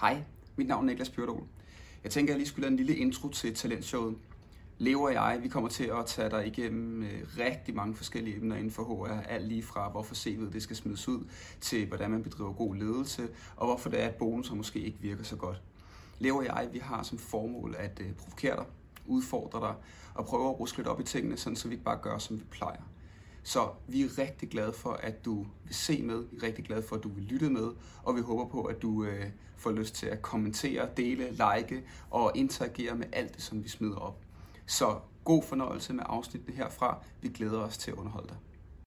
Hej, mit navn er Niklas Pyrdol. Jeg tænker, at jeg lige skulle lave en lille intro til talentshowet. Leo og jeg, vi kommer til at tage dig igennem øh, rigtig mange forskellige emner inden for HR. Alt lige fra, hvorfor CV'et det skal smides ud, til hvordan man bedriver god ledelse, og hvorfor det er, at bonusser måske ikke virker så godt. Leo og jeg, vi har som formål at øh, provokere dig, udfordre dig og prøve at ruske lidt op i tingene, sådan så vi ikke bare gør, som vi plejer. Så vi er rigtig glade for, at du vil se med. Vi er rigtig glade for, at du vil lytte med. Og vi håber på, at du øh, får lyst til at kommentere, dele, like og interagere med alt det, som vi smider op. Så god fornøjelse med afsnittene herfra. Vi glæder os til at underholde dig.